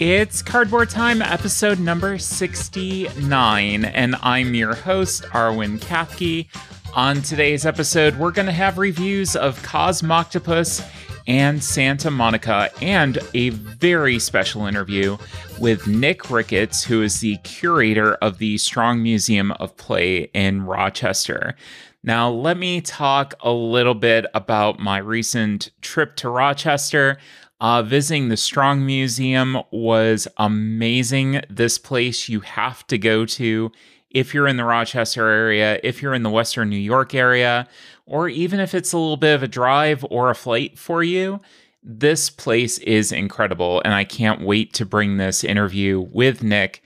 It's Cardboard Time, episode number 69, and I'm your host, Arwen Kathke. On today's episode, we're going to have reviews of Cosmoctopus and Santa Monica, and a very special interview with Nick Ricketts, who is the curator of the Strong Museum of Play in Rochester. Now, let me talk a little bit about my recent trip to Rochester. Uh, visiting the Strong Museum was amazing. This place you have to go to if you're in the Rochester area, if you're in the Western New York area, or even if it's a little bit of a drive or a flight for you. This place is incredible, and I can't wait to bring this interview with Nick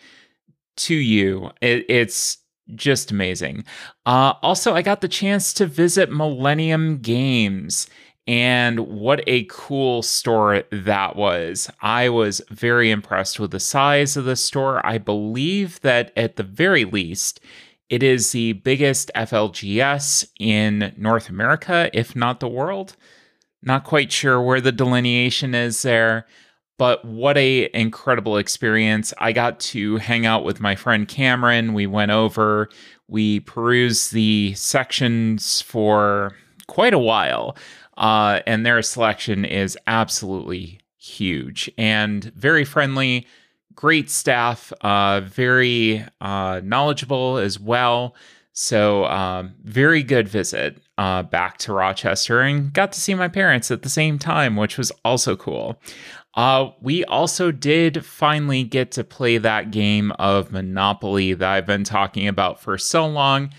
to you. It, it's just amazing. Uh, also, I got the chance to visit Millennium Games. And what a cool store that was. I was very impressed with the size of the store. I believe that at the very least, it is the biggest FLGS in North America, if not the world. Not quite sure where the delineation is there, but what a incredible experience. I got to hang out with my friend Cameron. We went over, we perused the sections for quite a while. Uh, and their selection is absolutely huge and very friendly, great staff, uh, very uh, knowledgeable as well. So, um, very good visit uh, back to Rochester and got to see my parents at the same time, which was also cool. Uh, we also did finally get to play that game of Monopoly that I've been talking about for so long.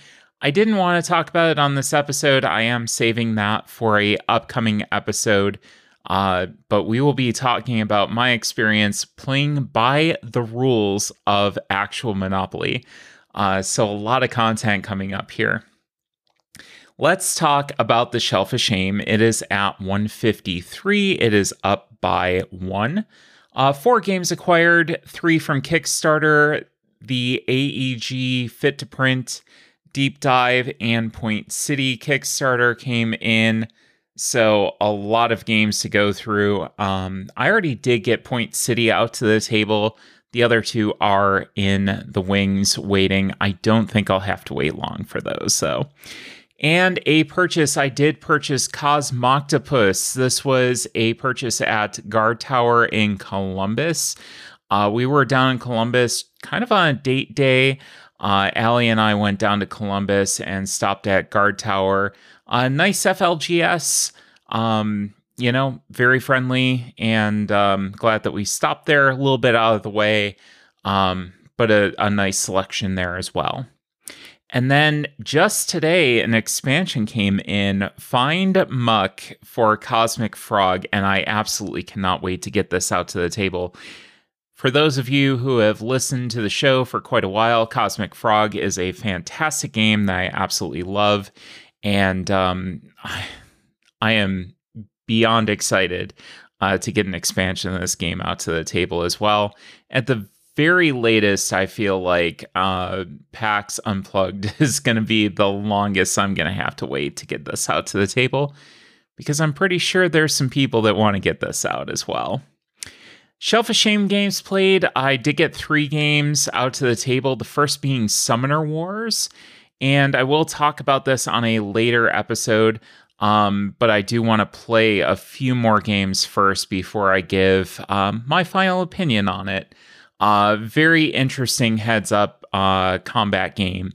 I didn't want to talk about it on this episode. I am saving that for a upcoming episode. Uh, but we will be talking about my experience playing by the rules of actual Monopoly. Uh, so, a lot of content coming up here. Let's talk about the Shelf of Shame. It is at 153. It is up by one. Uh, four games acquired, three from Kickstarter, the AEG Fit to Print Deep Dive and Point City Kickstarter came in. So a lot of games to go through. Um, I already did get Point City out to the table. The other two are in the wings waiting. I don't think I'll have to wait long for those. So, and a purchase I did purchase Cosmoctopus. This was a purchase at Guard Tower in Columbus. Uh, we were down in Columbus kind of on a date day. Uh, Allie and I went down to Columbus and stopped at Guard Tower. A nice FLGS, um, you know, very friendly, and um, glad that we stopped there a little bit out of the way, um, but a, a nice selection there as well. And then just today, an expansion came in Find Muck for Cosmic Frog, and I absolutely cannot wait to get this out to the table. For those of you who have listened to the show for quite a while, Cosmic Frog is a fantastic game that I absolutely love. And um, I, I am beyond excited uh, to get an expansion of this game out to the table as well. At the very latest, I feel like uh, PAX Unplugged is going to be the longest I'm going to have to wait to get this out to the table because I'm pretty sure there's some people that want to get this out as well. Shelf of Shame games played. I did get three games out to the table, the first being Summoner Wars. And I will talk about this on a later episode. Um, but I do want to play a few more games first before I give um, my final opinion on it. Uh, very interesting heads up uh, combat game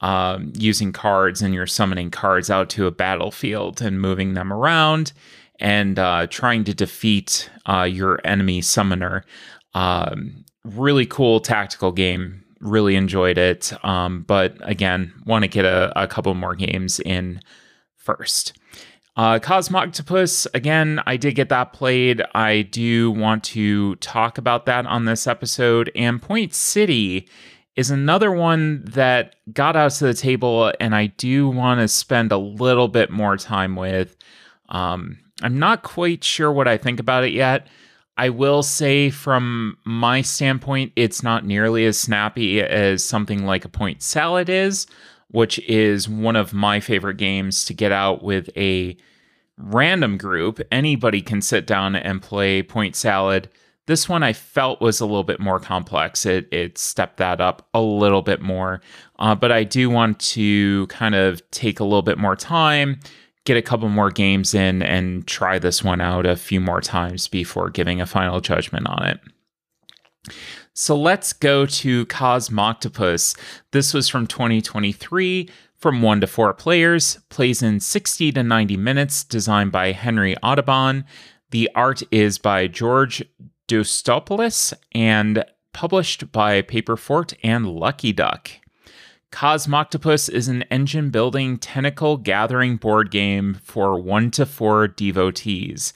um, using cards and you're summoning cards out to a battlefield and moving them around and uh, trying to defeat uh, your enemy summoner. Um, really cool tactical game. Really enjoyed it. Um, but again, want to get a, a, couple more games in first. Uh, Cosmoctopus, again, I did get that played. I do want to talk about that on this episode. And Point City is another one that got out to the table, and I do want to spend a little bit more time with. Um, I'm not quite sure what I think about it yet. I will say, from my standpoint, it's not nearly as snappy as something like a point salad is, which is one of my favorite games to get out with a random group. Anybody can sit down and play point salad. This one I felt was a little bit more complex. It it stepped that up a little bit more, uh, but I do want to kind of take a little bit more time, get a couple more games in, and try this one out a few more times before giving a final judgment on it. So let's go to Cosmoctopus. This was from 2023 from 1 to 4 players, plays in 60 to 90 minutes, designed by Henry Audubon. The art is by George Doutsiopoulos and published by Paperfort and Lucky Duck. Cosmoctopus is an engine building tentacle gathering board game for 1 to 4 devotees.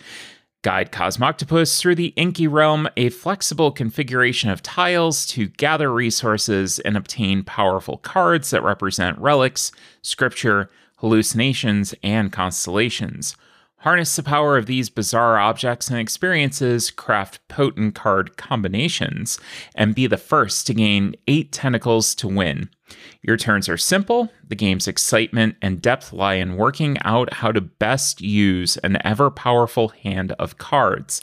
Guide Cosmoctopus through the Inky Realm, a flexible configuration of tiles to gather resources and obtain powerful cards that represent relics, scripture, hallucinations, and constellations. Harness the power of these bizarre objects and experiences, craft potent card combinations, and be the first to gain eight tentacles to win. Your turns are simple. The game's excitement and depth lie in working out how to best use an ever powerful hand of cards.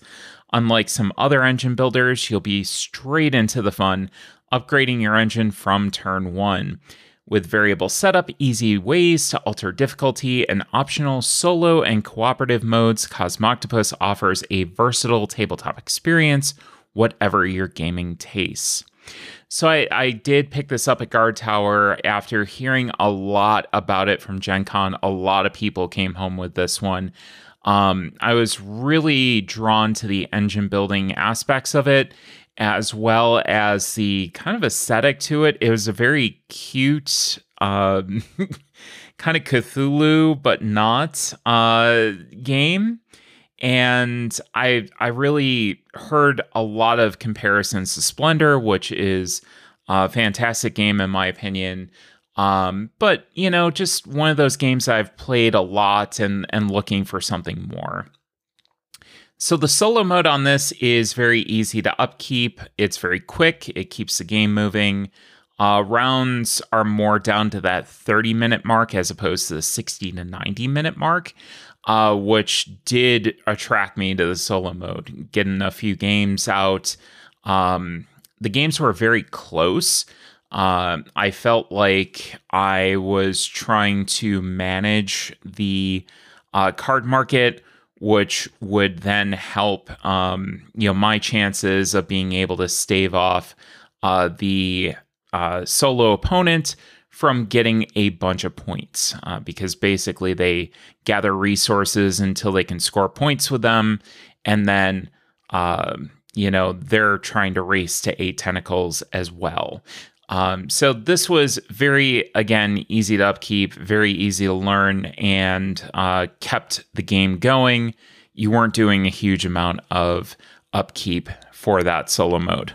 Unlike some other engine builders, you'll be straight into the fun, upgrading your engine from turn one. With variable setup, easy ways to alter difficulty, and optional solo and cooperative modes, Cosmoctopus offers a versatile tabletop experience, whatever your gaming tastes. So I, I did pick this up at Guard Tower after hearing a lot about it from Gen Con. A lot of people came home with this one. Um, I was really drawn to the engine building aspects of it as well as the kind of aesthetic to it. It was a very cute, um, kind of Cthulhu, but not uh, game. And I I really heard a lot of comparisons to Splendor, which is a fantastic game in my opinion. Um, but you know, just one of those games I've played a lot and and looking for something more. So the solo mode on this is very easy to upkeep. It's very quick. It keeps the game moving. Uh, rounds are more down to that 30 minute mark as opposed to the 60 to 90 minute mark, uh, which did attract me to the solo mode. Getting a few games out. Um, the games were very close. Uh, I felt like I was trying to manage the uh, card market which would then help um, you know my chances of being able to stave off uh, the uh, solo opponent from getting a bunch of points uh, because basically they gather resources until they can score points with them and then um, you know they're trying to race to eight tentacles as well um, so this was very, again, easy to upkeep, very easy to learn, and uh, kept the game going. You weren't doing a huge amount of upkeep for that solo mode.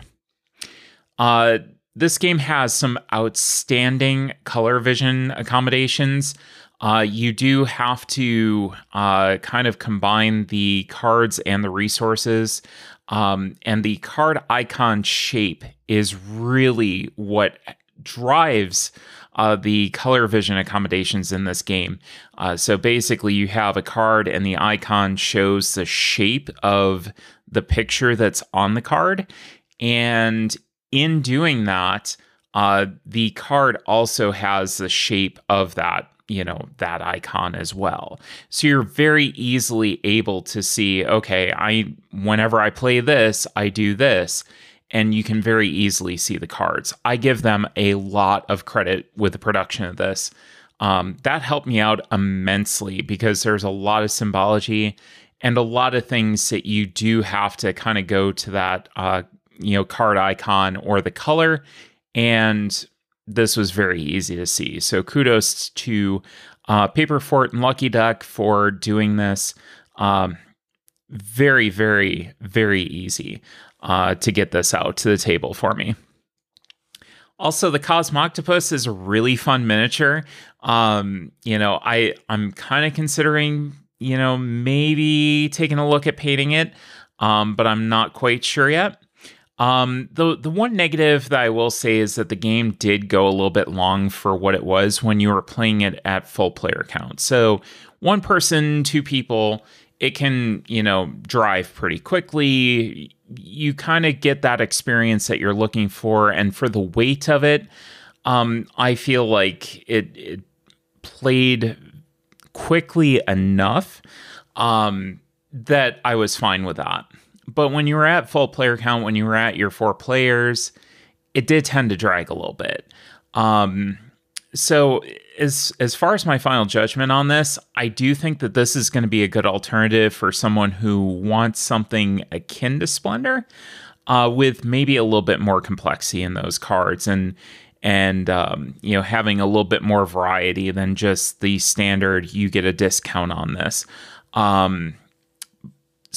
Uh, this game has some outstanding color vision accommodations. Uh, you do have to uh, kind of combine the cards and the resources. Um, and the card icon shape is really what drives uh, the color vision accommodations in this game. Uh, so basically, you have a card, and the icon shows the shape of the picture that's on the card. And in doing that, uh, the card also has the shape of that you know that icon as well. So you're very easily able to see okay i whenever i play this i do this and you can very easily see the cards. I give them a lot of credit with the production of this. Um, that helped me out immensely because there's a lot of symbology and a lot of things that you do have to kind of go to that uh, you know card icon or the color and this was very easy to see. So kudos to uh, Paperfort and Lucky Duck for doing this. Um, very, very, very easy uh, to get this out to the table for me. Also, the Cosmoctopus is a really fun miniature. Um, you know, I I'm kind of considering, you know, maybe taking a look at painting it, um, but I'm not quite sure yet. Um, the the one negative that I will say is that the game did go a little bit long for what it was when you were playing it at full player count. So one person, two people, it can you know drive pretty quickly. you kind of get that experience that you're looking for. And for the weight of it, um, I feel like it, it played quickly enough um, that I was fine with that. But when you were at full player count, when you were at your four players, it did tend to drag a little bit. Um, so as as far as my final judgment on this, I do think that this is going to be a good alternative for someone who wants something akin to Splendor, uh, with maybe a little bit more complexity in those cards and and um, you know having a little bit more variety than just the standard. You get a discount on this. Um,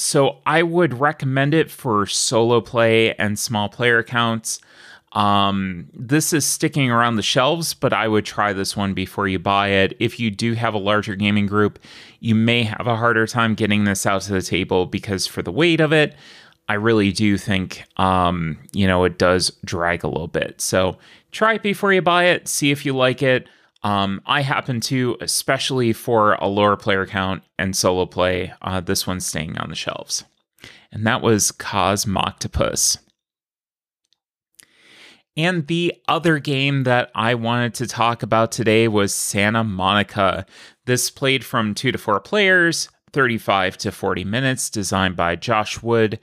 so I would recommend it for solo play and small player counts. Um, this is sticking around the shelves, but I would try this one before you buy it. If you do have a larger gaming group, you may have a harder time getting this out to the table because for the weight of it, I really do think, um, you know, it does drag a little bit. So try it before you buy it, see if you like it. Um, I happen to, especially for a lower player count and solo play, uh, this one's staying on the shelves. And that was Cosmoctopus. And the other game that I wanted to talk about today was Santa Monica. This played from two to four players, 35 to 40 minutes, designed by Josh Wood,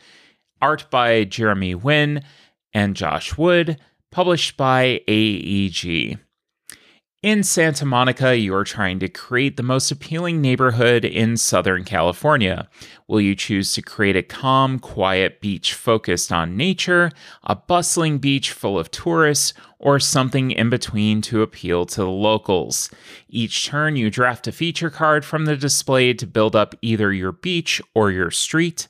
art by Jeremy Nguyen and Josh Wood, published by AEG. In Santa Monica, you are trying to create the most appealing neighborhood in Southern California. Will you choose to create a calm, quiet beach focused on nature, a bustling beach full of tourists, or something in between to appeal to the locals? Each turn, you draft a feature card from the display to build up either your beach or your street.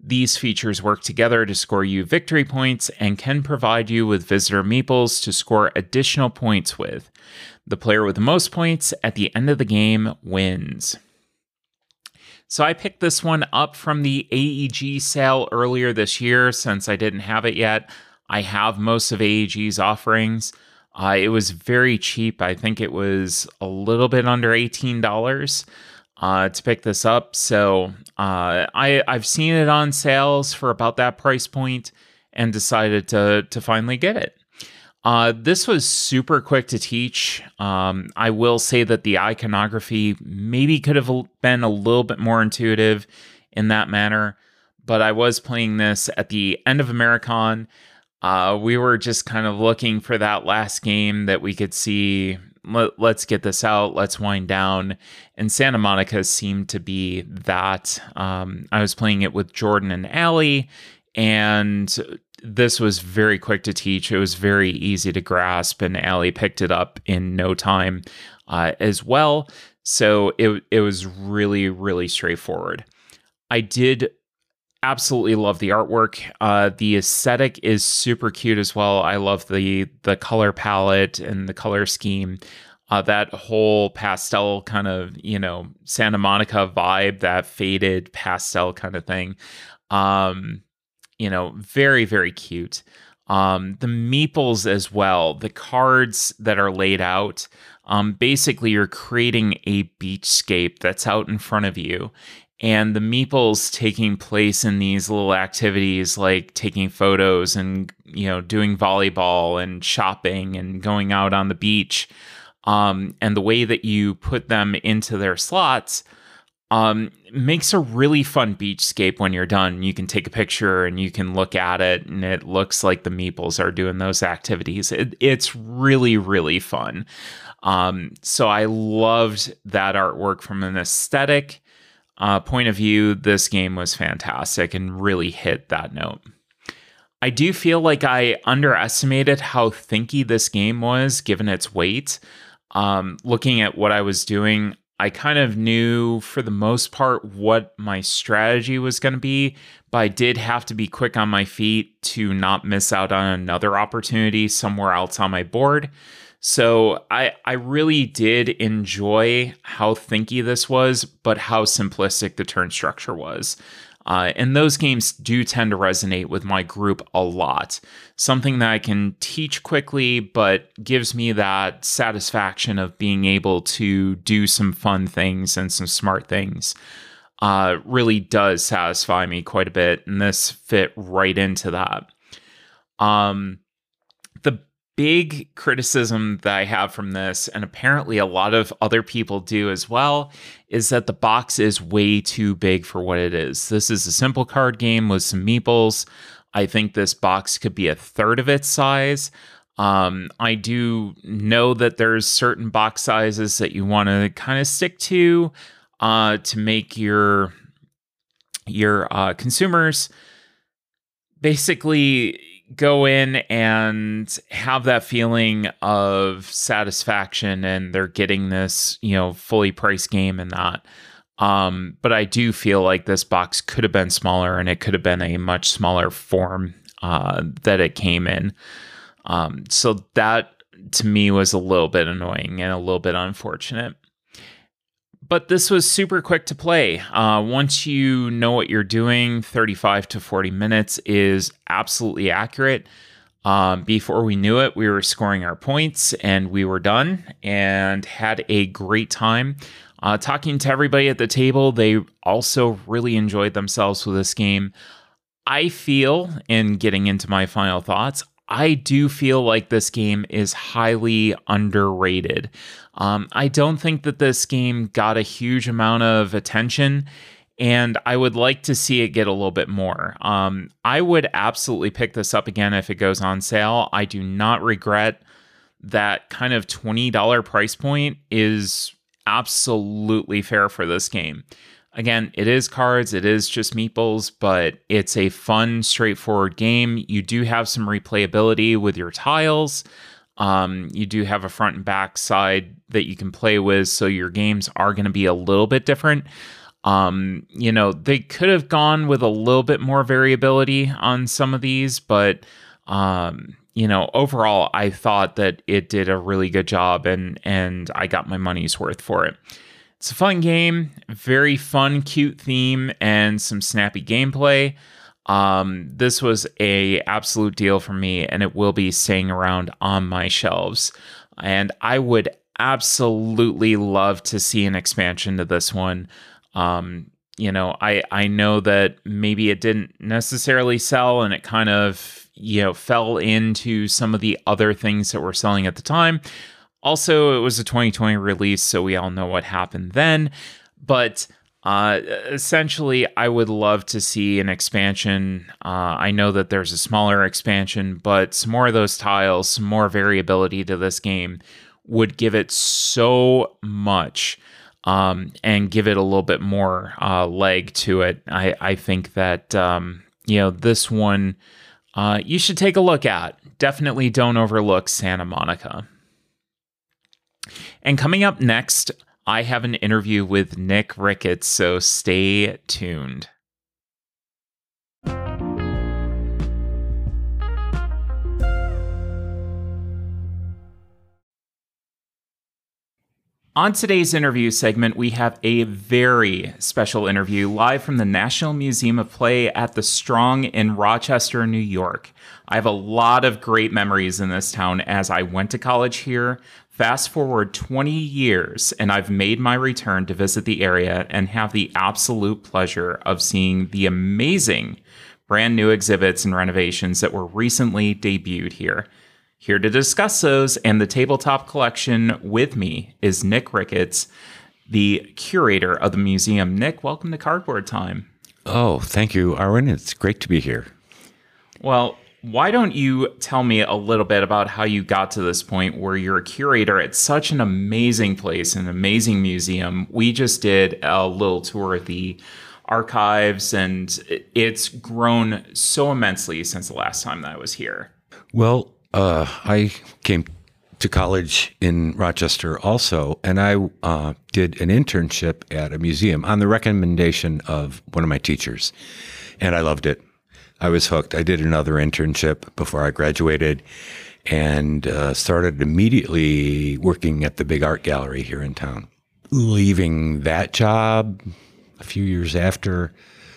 These features work together to score you victory points and can provide you with visitor meeples to score additional points with. The player with the most points at the end of the game wins. So I picked this one up from the AEG sale earlier this year since I didn't have it yet. I have most of AEG's offerings. Uh, it was very cheap. I think it was a little bit under $18 uh, to pick this up. So uh, I, I've seen it on sales for about that price point and decided to, to finally get it. Uh, this was super quick to teach. Um, I will say that the iconography maybe could have been a little bit more intuitive in that manner, but I was playing this at the end of Americon. Uh, we were just kind of looking for that last game that we could see. Let, let's get this out. Let's wind down. And Santa Monica seemed to be that. Um, I was playing it with Jordan and Allie, and this was very quick to teach. It was very easy to grasp, and Allie picked it up in no time uh, as well. So it it was really really straightforward. I did absolutely love the artwork. Uh, the aesthetic is super cute as well. I love the the color palette and the color scheme. Uh, that whole pastel kind of you know Santa Monica vibe, that faded pastel kind of thing. Um, you know, very, very cute. Um, the meeples as well, the cards that are laid out. Um, basically, you're creating a beachscape that's out in front of you. And the meeples taking place in these little activities like taking photos and, you know, doing volleyball and shopping and going out on the beach. Um, and the way that you put them into their slots um, makes a really fun beachscape when you're done. You can take a picture and you can look at it, and it looks like the meeples are doing those activities. It, it's really, really fun. Um, so I loved that artwork from an aesthetic uh, point of view. This game was fantastic and really hit that note. I do feel like I underestimated how thinky this game was given its weight. Um, looking at what I was doing, I kind of knew for the most part what my strategy was going to be, but I did have to be quick on my feet to not miss out on another opportunity somewhere else on my board. So I I really did enjoy how thinky this was, but how simplistic the turn structure was. Uh, and those games do tend to resonate with my group a lot. Something that I can teach quickly, but gives me that satisfaction of being able to do some fun things and some smart things. uh, really does satisfy me quite a bit, and this fit right into that. Um, big criticism that I have from this, and apparently a lot of other people do as well, is that the box is way too big for what it is. This is a simple card game with some meeples. I think this box could be a third of its size. Um, I do know that there's certain box sizes that you want to kind of stick to uh, to make your your uh, consumers basically go in and have that feeling of satisfaction and they're getting this you know fully priced game and that. Um, but i do feel like this box could have been smaller and it could have been a much smaller form uh, that it came in. Um, so that to me was a little bit annoying and a little bit unfortunate but this was super quick to play. Uh, once you know what you're doing, 35 to 40 minutes is absolutely accurate. Um, before we knew it, we were scoring our points and we were done and had a great time. Uh, talking to everybody at the table, they also really enjoyed themselves with this game. I feel, in getting into my final thoughts, I do feel like this game is highly underrated. Um, I don't think that this game got a huge amount of attention, and I would like to see it get a little bit more. Um, I would absolutely pick this up again if it goes on sale. I do not regret that kind of $20 price point is absolutely fair for this game. Again, it is cards, it is just meeples, but it's a fun, straightforward game. You do have some replayability with your tiles. Um, you do have a front and back side that you can play with, so your games are going to be a little bit different. Um, you know, they could have gone with a little bit more variability on some of these, but um, you know, overall, I thought that it did a really good job, and and I got my money's worth for it. It's a fun game, very fun, cute theme, and some snappy gameplay. Um, this was a absolute deal for me, and it will be staying around on my shelves. And I would absolutely love to see an expansion to this one. Um, you know, I I know that maybe it didn't necessarily sell, and it kind of you know fell into some of the other things that were selling at the time. Also, it was a 2020 release, so we all know what happened then. But uh, essentially, I would love to see an expansion. Uh, I know that there's a smaller expansion, but some more of those tiles, some more variability to this game would give it so much um, and give it a little bit more uh, leg to it. I, I think that, um, you know, this one uh, you should take a look at. Definitely don't overlook Santa Monica. And coming up next, I have an interview with Nick Ricketts, so stay tuned. On today's interview segment, we have a very special interview live from the National Museum of Play at the Strong in Rochester, New York. I have a lot of great memories in this town as I went to college here, Fast forward 20 years, and I've made my return to visit the area and have the absolute pleasure of seeing the amazing brand new exhibits and renovations that were recently debuted here. Here to discuss those and the tabletop collection with me is Nick Ricketts, the curator of the museum. Nick, welcome to Cardboard Time. Oh, thank you, Arwen. It's great to be here. Well, why don't you tell me a little bit about how you got to this point where you're a curator at such an amazing place, an amazing museum? We just did a little tour of the archives, and it's grown so immensely since the last time that I was here. Well, uh, I came to college in Rochester also, and I uh, did an internship at a museum on the recommendation of one of my teachers, and I loved it. I was hooked. I did another internship before I graduated and uh, started immediately working at the big art gallery here in town. Leaving that job a few years after,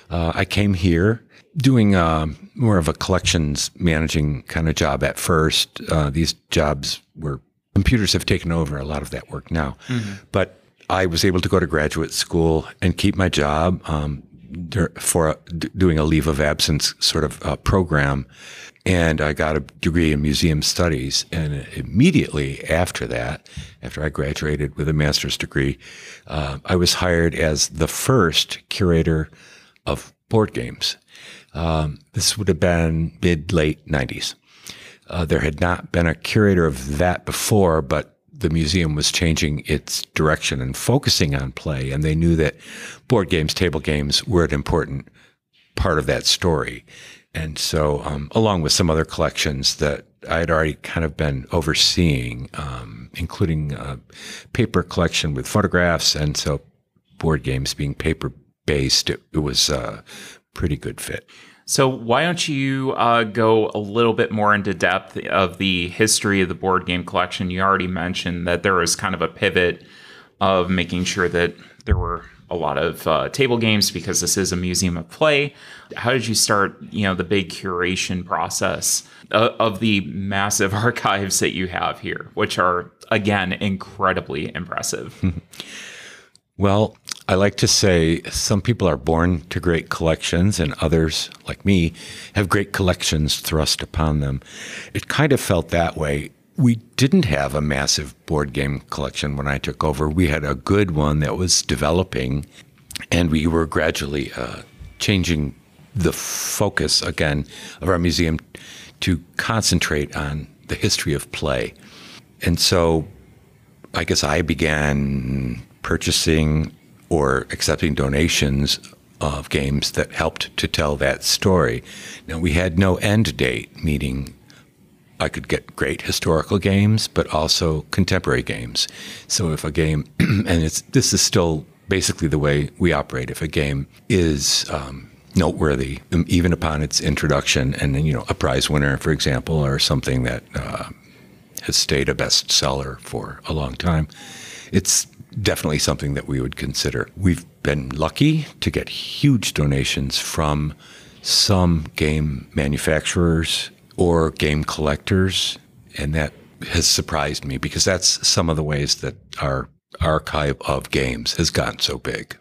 uh, I came here doing uh, more of a collections managing kind of job at first. Uh, these jobs were computers have taken over a lot of that work now, mm-hmm. but I was able to go to graduate school and keep my job um, for a, doing a leave of absence sort of uh, program. And I got a degree in museum studies. And immediately after that, after I graduated with a master's degree, uh, I was hired as the first curator of board games. Um, this would have been mid late 90s. Uh, there had not been a curator of that before, but the museum was changing its direction and focusing on play. And they knew that board games, table games were an important part of that story. And so, um, along with some other collections that I had already kind of been overseeing, um, including a paper collection with photographs. And so, board games being paper based, it, it was a pretty good fit. So, why don't you uh, go a little bit more into depth of the history of the board game collection? You already mentioned that there was kind of a pivot of making sure that there were a lot of uh, table games because this is a museum of play. How did you start, you know, the big curation process of, of the massive archives that you have here, which are again incredibly impressive? Well, I like to say some people are born to great collections, and others, like me, have great collections thrust upon them. It kind of felt that way. We didn't have a massive board game collection when I took over. We had a good one that was developing, and we were gradually uh, changing the focus again of our museum to concentrate on the history of play. And so I guess I began purchasing or accepting donations of games that helped to tell that story. Now, we had no end date, meaning I could get great historical games, but also contemporary games. So if a game, and it's this is still basically the way we operate. If a game is um, noteworthy, um, even upon its introduction, and you know a prize winner, for example, or something that uh, has stayed a bestseller for a long time, it's definitely something that we would consider. We've been lucky to get huge donations from some game manufacturers or game collectors, and that has surprised me because that's some of the ways that our archive of games has gotten so big.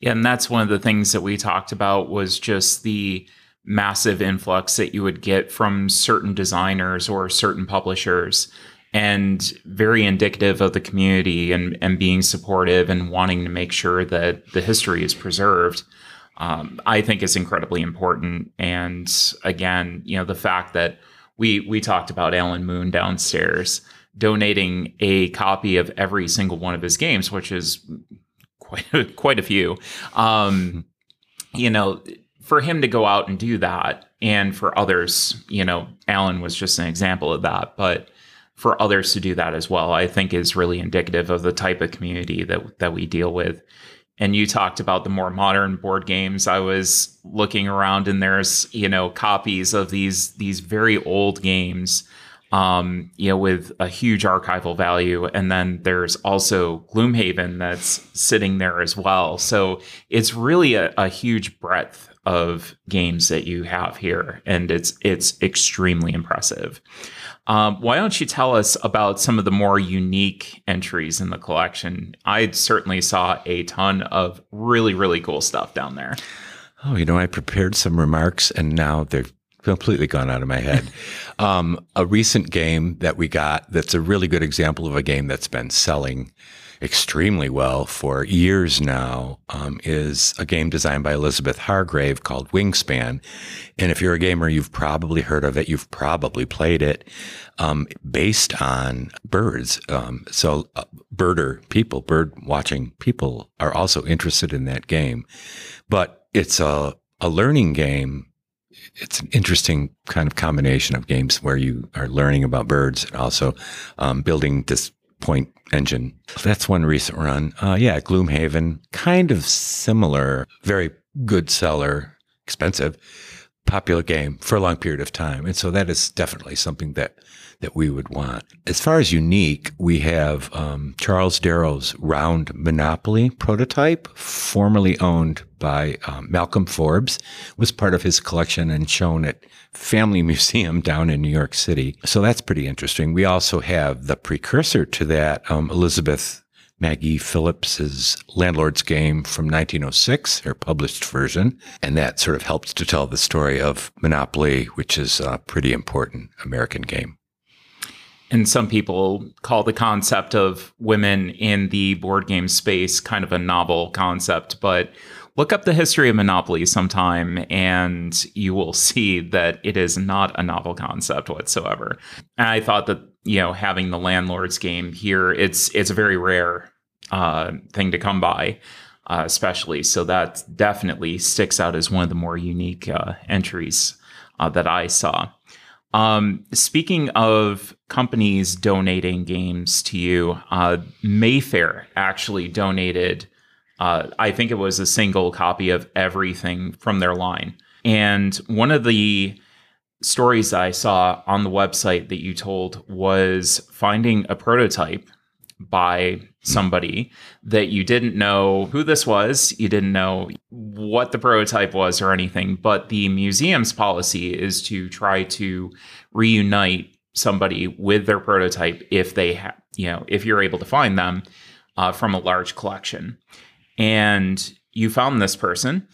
Yeah, and that's one of the things that we talked about was just the massive influx that you would get from certain designers or certain publishers and very indicative of the community and, and being supportive and wanting to make sure that the history is preserved. Um, I think is incredibly important. And again, you know, the fact that we we talked about Alan Moon downstairs donating a copy of every single one of his games, which is quite quite a few. Um, you know, for him to go out and do that, and for others, you know, Alan was just an example of that, but for others to do that as well, I think is really indicative of the type of community that that we deal with. And you talked about the more modern board games. I was looking around and there's, you know, copies of these these very old games um, you know, with a huge archival value. And then there's also Gloomhaven that's sitting there as well. So it's really a, a huge breadth of games that you have here, and it's it's extremely impressive. Um, why don't you tell us about some of the more unique entries in the collection? I certainly saw a ton of really, really cool stuff down there. Oh, you know, I prepared some remarks and now they've completely gone out of my head. Um, a recent game that we got that's a really good example of a game that's been selling extremely well for years now um, is a game designed by Elizabeth Hargrave called Wingspan. And if you're a gamer, you've probably heard of it. You've probably played it. Um, based on birds. Um, so uh, birder people, bird watching people are also interested in that game. But it's a, a learning game it's an interesting kind of combination of games where you are learning about birds and also um, building this point engine. That's one recent run. Uh, yeah, Gloomhaven, kind of similar, very good seller, expensive, popular game for a long period of time. And so that is definitely something that that we would want. As far as unique, we have um, Charles Darrow's Round Monopoly prototype, formerly owned by um, Malcolm Forbes, was part of his collection and shown at Family Museum down in New York City. So that's pretty interesting. We also have the precursor to that, um, Elizabeth Magie Phillips's Landlord's Game from 1906, her published version. And that sort of helps to tell the story of Monopoly, which is a pretty important American game. And some people call the concept of women in the board game space kind of a novel concept, but look up the history of Monopoly sometime and you will see that it is not a novel concept whatsoever. And I thought that, you know, having the landlord's game here, it's it's a very rare uh, thing to come by. Uh, especially, so that definitely sticks out as one of the more unique uh, entries uh, that I saw. Um, speaking of companies donating games to you, uh, Mayfair actually donated, uh, I think it was a single copy of everything from their line. And one of the stories I saw on the website that you told was finding a prototype by somebody that you didn't know who this was, you didn't know what the prototype was or anything, but the museum's policy is to try to reunite somebody with their prototype if they have, you know, if you're able to find them uh, from a large collection. And you found this person.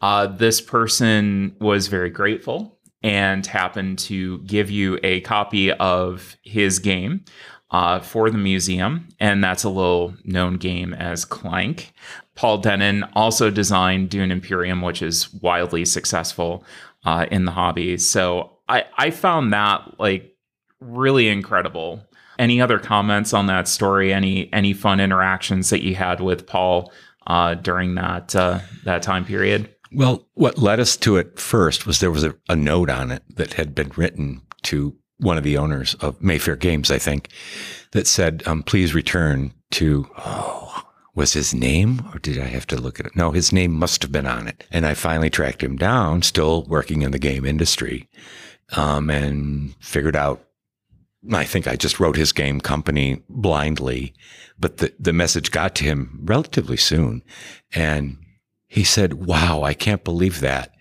Uh, this person was very grateful and happened to give you a copy of his game uh, for the museum, and that's a little known game as Clank. Paul Dennen also designed Dune Imperium, which is wildly successful uh, in the hobby. So I, I found that like really incredible. Any other comments on that story? Any any fun interactions that you had with Paul uh, during that uh, that time period? Well, what led us to it first was there was a, a note on it that had been written to one of the owners of Mayfair Games, I think, that said, um, please return to, oh, was his name or did I have to look at it? No, his name must have been on it. And I finally tracked him down, still working in the game industry, um, and figured out. I think I just wrote his game company blindly, but the, the message got to him relatively soon. And he said, wow, I can't believe that.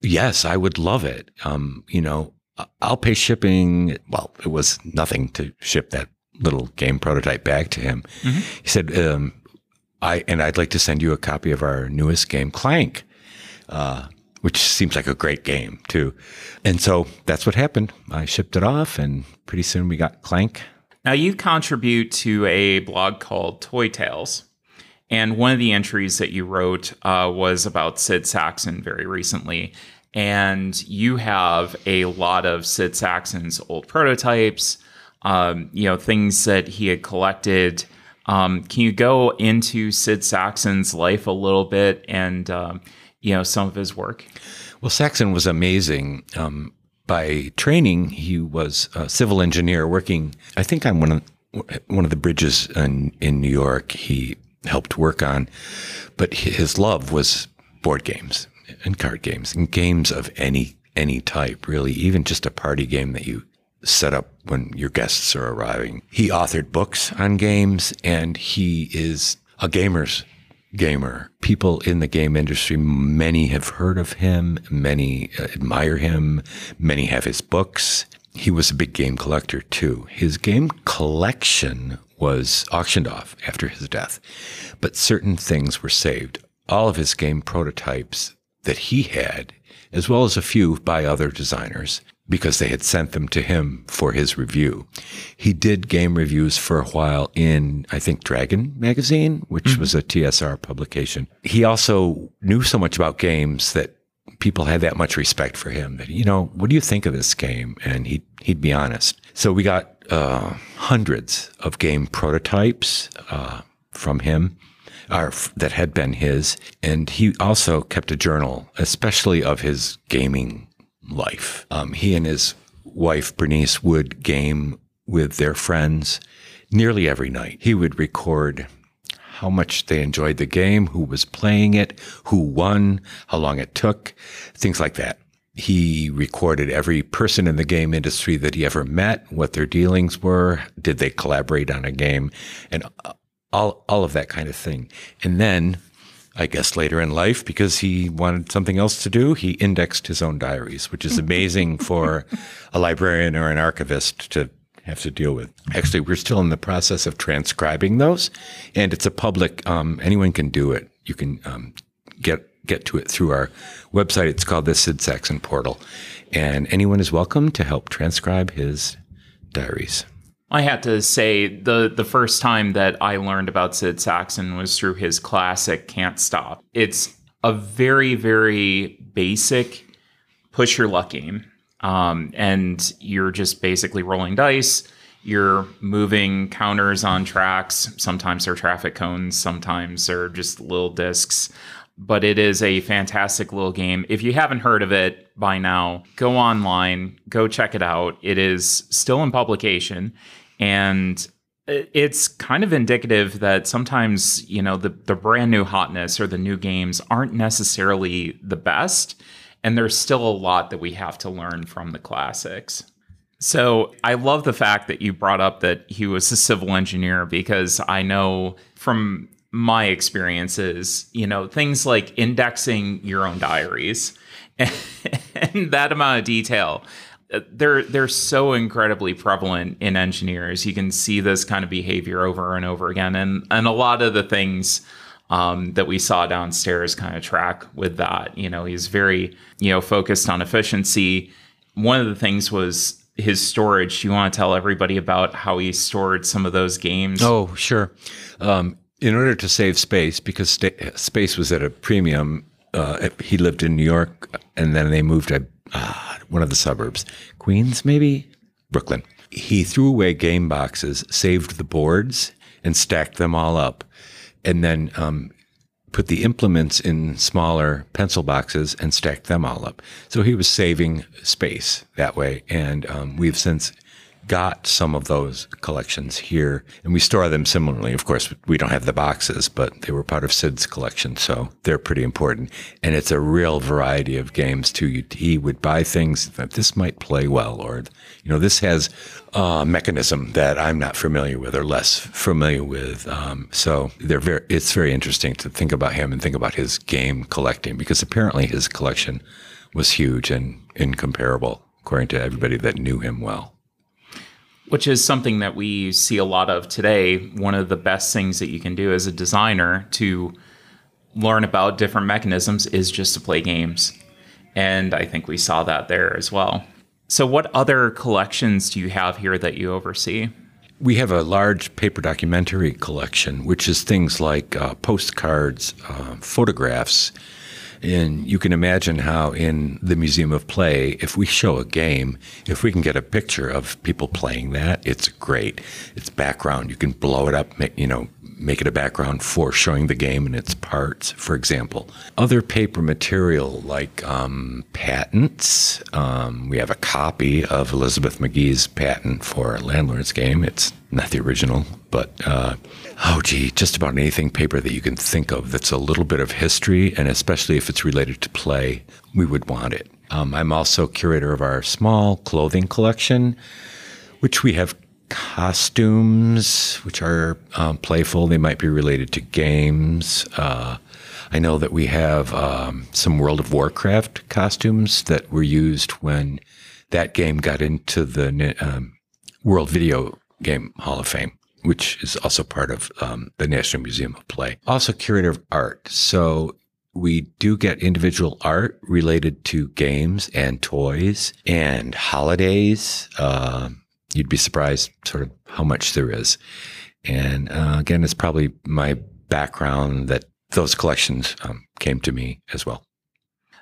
Yes, I would love it. Um, you know, I'll pay shipping. Well, it was nothing to ship that little game prototype back to him. Mm-hmm. He said, um, "I and I'd like to send you a copy of our newest game, Clank, uh, which seems like a great game too." And so that's what happened. I shipped it off, and pretty soon we got Clank. Now you contribute to a blog called Toy Tales. And one of the entries that you wrote uh, was about Sid Sackson very recently and you have a lot of Sid Sackson's old prototypes, um, you know, things that he had collected. Um, can you go into Sid Sackson's life a little bit and, um, you know, some of his work? Well, Sackson was amazing. Um, by training, he was a civil engineer working, I think, on one of one of the bridges in, in New York. He helped work on, but his love was board games and card games and games of any any type, really, even just a party game that you set up when your guests are arriving. He authored books on games and he is a gamer's gamer. People in the game industry, many have heard of him, many uh, admire him, many have his books. He was a big game collector too. His game collection was auctioned off after his death, but certain things were saved. All of his game prototypes that he had, as well as a few by other designers, because they had sent them to him for his review. He did game reviews for a while in, I think, Dragon magazine, which mm-hmm. was a TSR publication. He also knew so much about games that people had that much respect for him that, you know, what do you think of this game? And he'd, he'd be honest. So we got uh, hundreds of game prototypes uh, from him that had been his. And he also kept a journal, especially of his gaming life. Um, he and his wife, Bernice, would game with their friends nearly every night. He would record how much they enjoyed the game, who was playing it, who won, how long it took, things like that. He recorded every person in the game industry that he ever met, what their dealings were, did they collaborate on a game, and all all of that kind of thing. And then I guess later in life, because he wanted something else to do, he indexed his own diaries, which is amazing for a librarian or an archivist to have to deal with. Actually, we're still in the process of transcribing those, and it's a public. Um, anyone can do it. You can um, get get to it through our website. It's called the Sid Sackson Portal, and anyone is welcome to help transcribe his diaries. I had to say the the first time that I learned about Sid Sackson was through his classic "Can't Stop." It's a very very basic push your luck game, um, and you're just basically rolling dice. You're moving counters on tracks. Sometimes they're traffic cones. Sometimes they're just little discs but it is a fantastic little game. If you haven't heard of it by now, go online, go check it out. It is still in publication and it's kind of indicative that sometimes, you know, the the brand new hotness or the new games aren't necessarily the best and there's still a lot that we have to learn from the classics. So, I love the fact that you brought up that he was a civil engineer because I know from my experiences, you know, things like indexing your own diaries and, that amount of detail. They're they're so incredibly prevalent in engineers. You can see this kind of behavior over and over again, and and a lot of the things um, that we saw downstairs kind of track with that. You know, he's very you know focused on efficiency. One of the things was his storage. You want to tell everybody about how he stored some of those games? Oh, sure. Um, in order to save space, because space was at a premium, uh, he lived in New York, and then they moved to uh, one of the suburbs, Queens, maybe Brooklyn. He threw away game boxes, saved the boards, and stacked them all up, and then um, put the implements in smaller pencil boxes and stacked them all up. So he was saving space that way, and um, we've since got some of those collections here and we store them similarly. Of course, we don't have the boxes, but they were part of Sid's collection. So they're pretty important. And it's a real variety of games too. He would buy things that this might play well, or, you know, this has a mechanism that I'm not familiar with or less familiar with. Um, so they're very, it's very interesting to think about him and think about his game collecting because apparently his collection was huge and incomparable according to everybody that knew him well which is something that we see a lot of today. One of the best things that you can do as a designer to learn about different mechanisms is just to play games. And I think we saw that there as well. So, what other collections do you have here that you oversee? We have a large paper documentary collection, which is things like uh, postcards, uh, photographs, and you can imagine how in the Museum of Play, if we show a game, if we can get a picture of people playing that, it's great. It's background. You can blow it up, you know, make it a background for showing the game and its parts, for example. Other paper material like um, patents. Um, we have a copy of Elizabeth Magie's patent for a Landlord's Game. It's not the original, but uh, oh gee, just about anything paper that you can think of that's a little bit of history, and especially if it's related to play, we would want it. Um, I'm also curator of our small clothing collection, which we have costumes, which are um, playful. They might be related to games. Uh, I know that we have um, some World of Warcraft costumes that were used when that game got into the um, World Video Game Hall of Fame which is also part of um, the National Museum of Play. Also, curator of art. So we do get individual art related to games and toys and holidays. Uh, you'd be surprised sort of how much there is. And uh, again, it's probably my background that those collections um, came to me as well.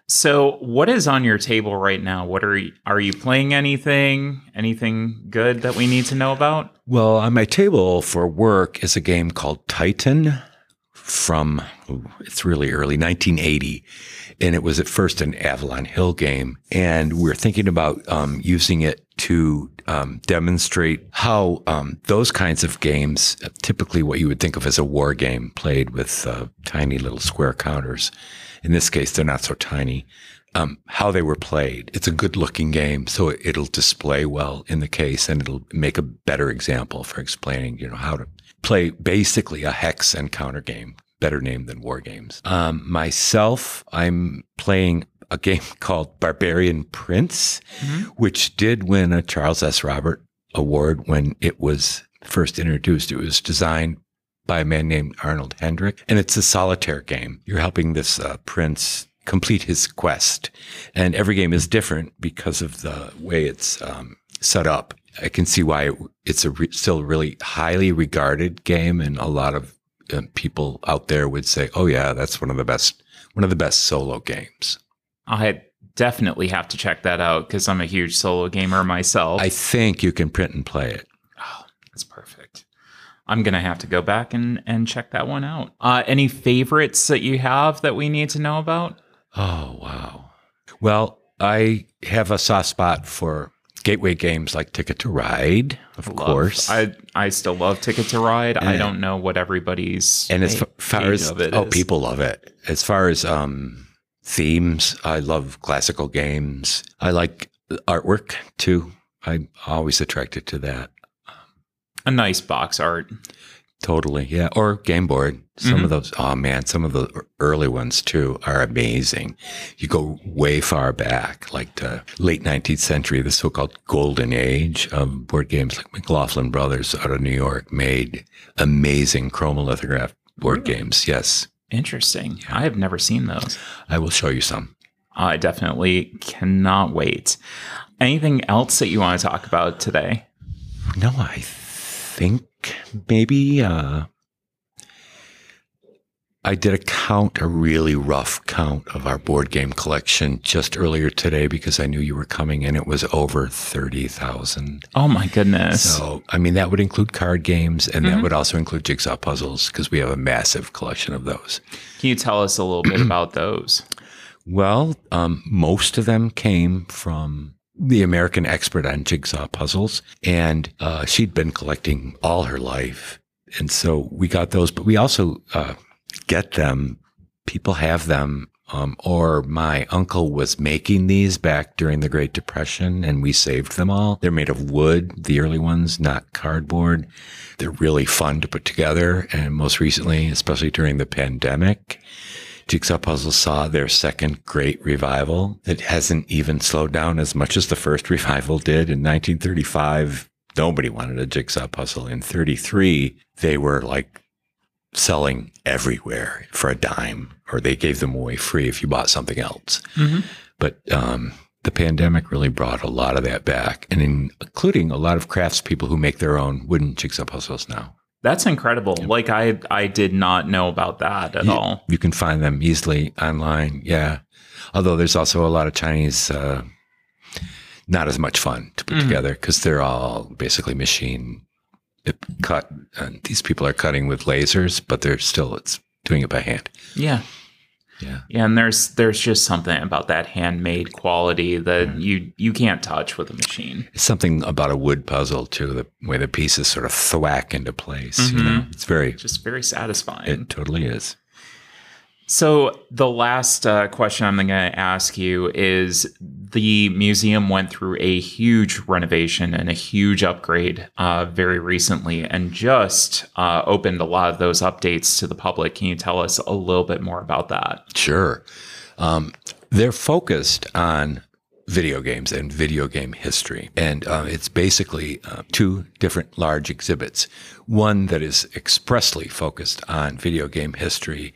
So, what is on your table right now? What are you, are you playing anything? Anything good that we need to know about? Well, on my table for work is a game called Titan from ooh, it's really early 1980 and it was at first an Avalon Hill game and we're thinking about um, using it to um, demonstrate how um, those kinds of games, typically what you would think of as a war game, played with uh, tiny little square counters, in this case, they're not so tiny. Um, how they were played. It's a good looking game, so it'll display well in the case and it'll make a better example for explaining, you know, how to play basically a hex and counter game. Better name than war games. Um, myself, I'm playing a game called Barbarian Prince, mm-hmm. which did win a Charles S. Robert award when it was first introduced. It was designed by a man named Arnold Hendrick, and it's a solitaire game. You're helping this uh, prince complete his quest, and every game is different because of the way it's um, set up. I can see why it's a re- still really highly regarded game, and a lot of uh, people out there would say, "Oh yeah, that's one of the best, one of the best solo games." I definitely have to check that out because I'm a huge solo gamer myself. I think you can print and play it. Oh, that's perfect. I'm gonna have to go back and and check that one out. Uh, any favorites that you have that we need to know about? Oh wow. Well, I have a soft spot for gateway games like Ticket to Ride, of Love- course. I I still love Ticket to Ride. I don't know what everybody's and as fa- far as oh, is. people love it. As far as um, themes, I love classical games. I like artwork too. I'm always attracted to that. a nice box art. Totally, yeah. Or game board. Some Mm-hmm. of those. Oh man, some of the early ones too are amazing. You go way far back, like the late 19th century, the so-called golden age of board games. Like McLoughlin Brothers out of New York made amazing chromolithograph board games. Yes, Interesting. I have never seen those. I will show you some. I definitely cannot wait. Anything else that you want to talk about today? No, I think maybe uh, I did a count, a really rough count of our board game collection just earlier today because I knew you were coming and it was over 30,000. Oh my goodness. So, I mean, that would include card games and that would also include jigsaw puzzles because we have a massive collection of those. Can you tell us a little bit about those? Well, um, most of them came from the American expert on jigsaw puzzles, and uh, she'd been collecting all her life, and so we got those. But we also uh, get them. People have them, um, or my uncle was making these back during the Great Depression, and we saved them all. They're made of wood, the early ones, not cardboard. They're really fun to put together, and most recently, especially during the pandemic. Jigsaw Puzzle saw their second great revival. It hasn't even slowed down as much as the first revival did in 1935. Nobody wanted a jigsaw puzzle. In 33, they were like selling everywhere for a dime, or they gave them away free if you bought something else. Mhm. But um, the pandemic really brought a lot of that back, and in, including a lot of craftspeople who make their own wooden jigsaw puzzles now. That's incredible. Like I I did not know about that at You- all. You can find them easily online. Yeah. Although there's also a lot of Chinese, uh, not as much fun to put Mhm. together because they're all basically machine cut. And these people are cutting with lasers, but they're still, it's doing it by hand. Yeah. Yeah. Yeah, and there's there's just something about that handmade quality that mm-hmm. you you can't touch with a machine. It's something about a wood puzzle too, the way the pieces sort of thwack into place. You mm-hmm. know, it's very, Just very satisfying. it totally is. So the last uh, question I'm going to ask you is: the museum went through a huge renovation and a huge upgrade uh, very recently, and just uh, opened a lot of those updates to the public. Can you tell us a little bit more about that? Sure. Um, they're focused on video games and video game history. And uh, it's basically uh, two different large exhibits. One that is expressly focused on video game history.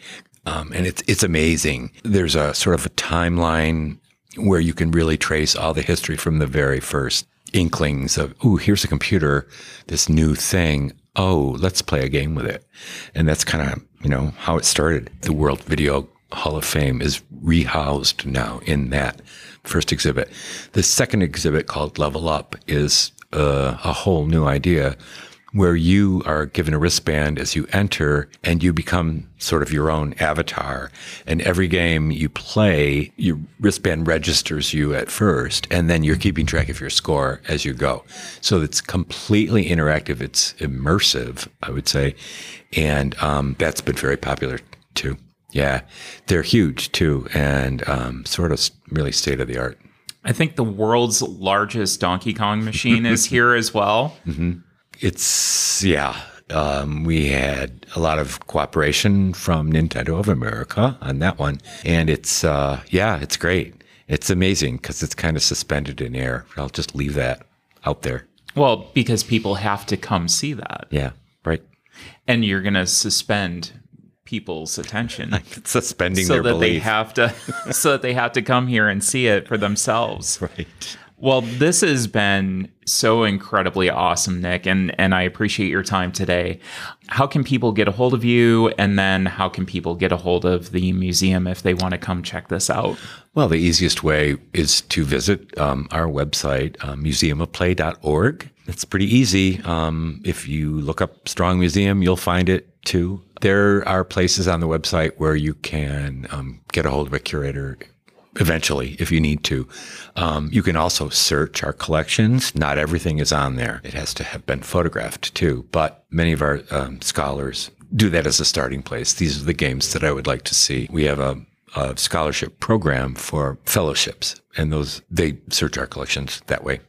Um, and it's, it's amazing. There's a sort of a timeline where you can really trace all the history from the very first inklings of, oh, here's a computer, this new thing. Oh, let's play a game with it. And that's kind of, you know, how it started. The World Video Hall of Fame is rehoused now in that first exhibit. The second exhibit called Level Up is uh, a whole new idea where you are given a wristband as you enter and you become sort of your own avatar. And every game you play, your wristband registers you at first, and then you're keeping track of your score as you go. So it's completely interactive. It's immersive, I would say. And um, that's been very popular too. Yeah, they're huge too, and um, sort of really state of the art. I think the world's largest Donkey Kong machine is here as well. It's yeah. Um, we had a lot of cooperation from Nintendo of America on that one, and it's uh, yeah, it's great. It's amazing because it's kind of suspended in air. I'll just leave that out there. Well, because people have to come see that. Yeah, right. And you're going to suspend people's attention suspending so their that belief. they have to so that they have to come here and see it for themselves. right. Well, this has been so incredibly awesome, Nick, and and I appreciate your time today. How can people get a hold of you, and then how can people get a hold of the museum if they want to come check this out? Well, the easiest way is to visit um, our website, uh, museumofplay.org. It's pretty easy. Um, if you look up Strong Museum, you'll find it too. There are places on the website where you can um, get a hold of a curator eventually if you need to. Um, you can also search our collections. Not everything is on there. It has to have been photographed too, but many of our um, scholars do that as a starting place. These are the games that I would like to see. We have a, a scholarship program for fellowships, and those they search our collections that way.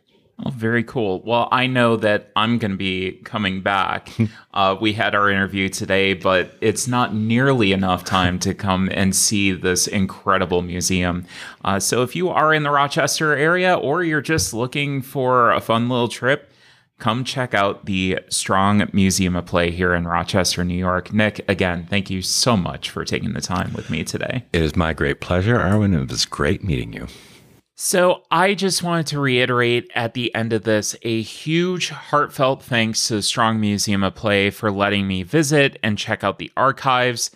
Oh, very cool. Well, I know that I'm going to be coming back. uh, we had our interview today, but it's not nearly enough time to come and see this incredible museum. Uh, so if you are in the Rochester area or you're just looking for a fun little trip, come check out the Strong Museum of Play here in Rochester, New York. Nick, again, thank you so much for taking the time with me today. It is my great pleasure, Arwen. It was great meeting you. So, I just wanted to reiterate at the end of this a huge heartfelt thanks to the Strong Museum of Play for letting me visit and check out the archives.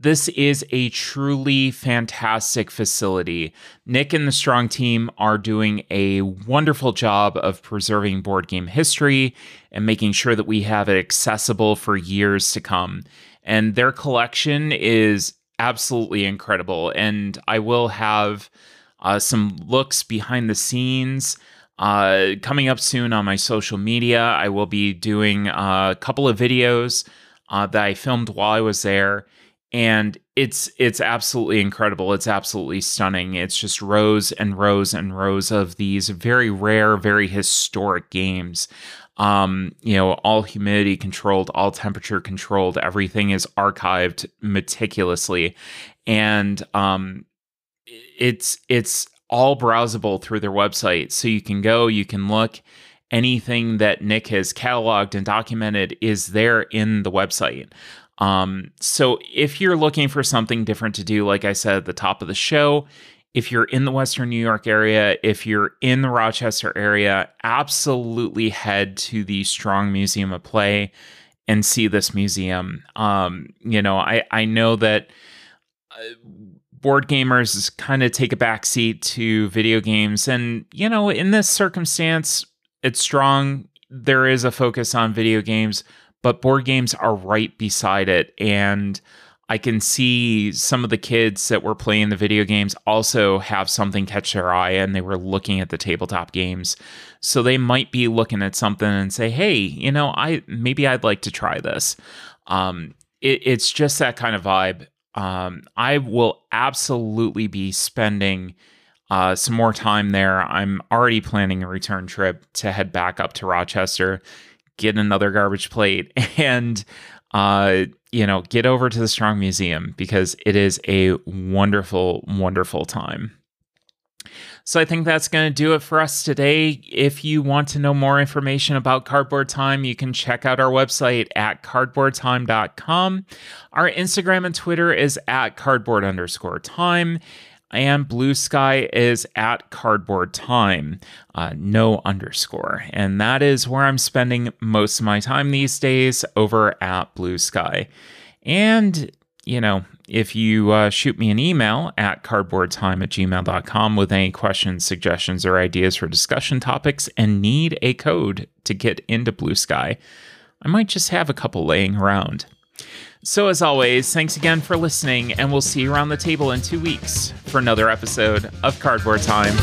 This is a truly fantastic facility. Nick and the Strong team are doing a wonderful job of preserving board game history and making sure that we have it accessible for years to come. And their collection is absolutely incredible. And I will have uh, some looks behind the scenes. Uh, coming up soon on my social media, I will be doing a couple of videos uh, that I filmed while I was there, and it's it's absolutely incredible. It's absolutely stunning. It's just rows and rows and rows of these very rare, very historic games. Um, you know, all humidity controlled, all temperature controlled. Everything is archived meticulously, and um, it's it's all browsable through their website. So you can go you can look. Anything that nick has cataloged and documented is there in the website. Um, so if you're looking for something different to do like i said at the top of the show if you're in the western new york area if you're in the rochester area absolutely head to the strong museum of play and see this museum. Um, you know i i know that uh, board gamers kind of take a backseat to video games. And, you know, in this circumstance, it's strong. There is a focus on video games, but board games are right beside it. And I can see some of the kids that were playing the video games also have something catch their eye and they were looking at the tabletop games. So they might be looking at something and say, hey, you know, I maybe I'd like to try this. Um, it, it's just that kind of vibe um, I will absolutely be spending uh, some more time there. I'm already planning a return trip to head back up to Rochester, get another garbage plate, and uh, you know, get over to the Strong Museum because it is a wonderful, wonderful time. So I think that's going to do it for us today. If you want to know more information about Cardboard Time, you can check out our website at cardboardtime.com. Our Instagram and Twitter is at cardboard underscore time. And Bluesky is at cardboard time, uh, no underscore. And that is where I'm spending most of my time these days over at Bluesky. And you know, if you uh, shoot me an email at cardboardtime at gmail.com with any questions, suggestions, or ideas for discussion topics and need a code to get into Bluesky, I might just have a couple laying around. So, as always, thanks again for listening, and we'll see you around the table in two weeks for another episode of Cardboard Time.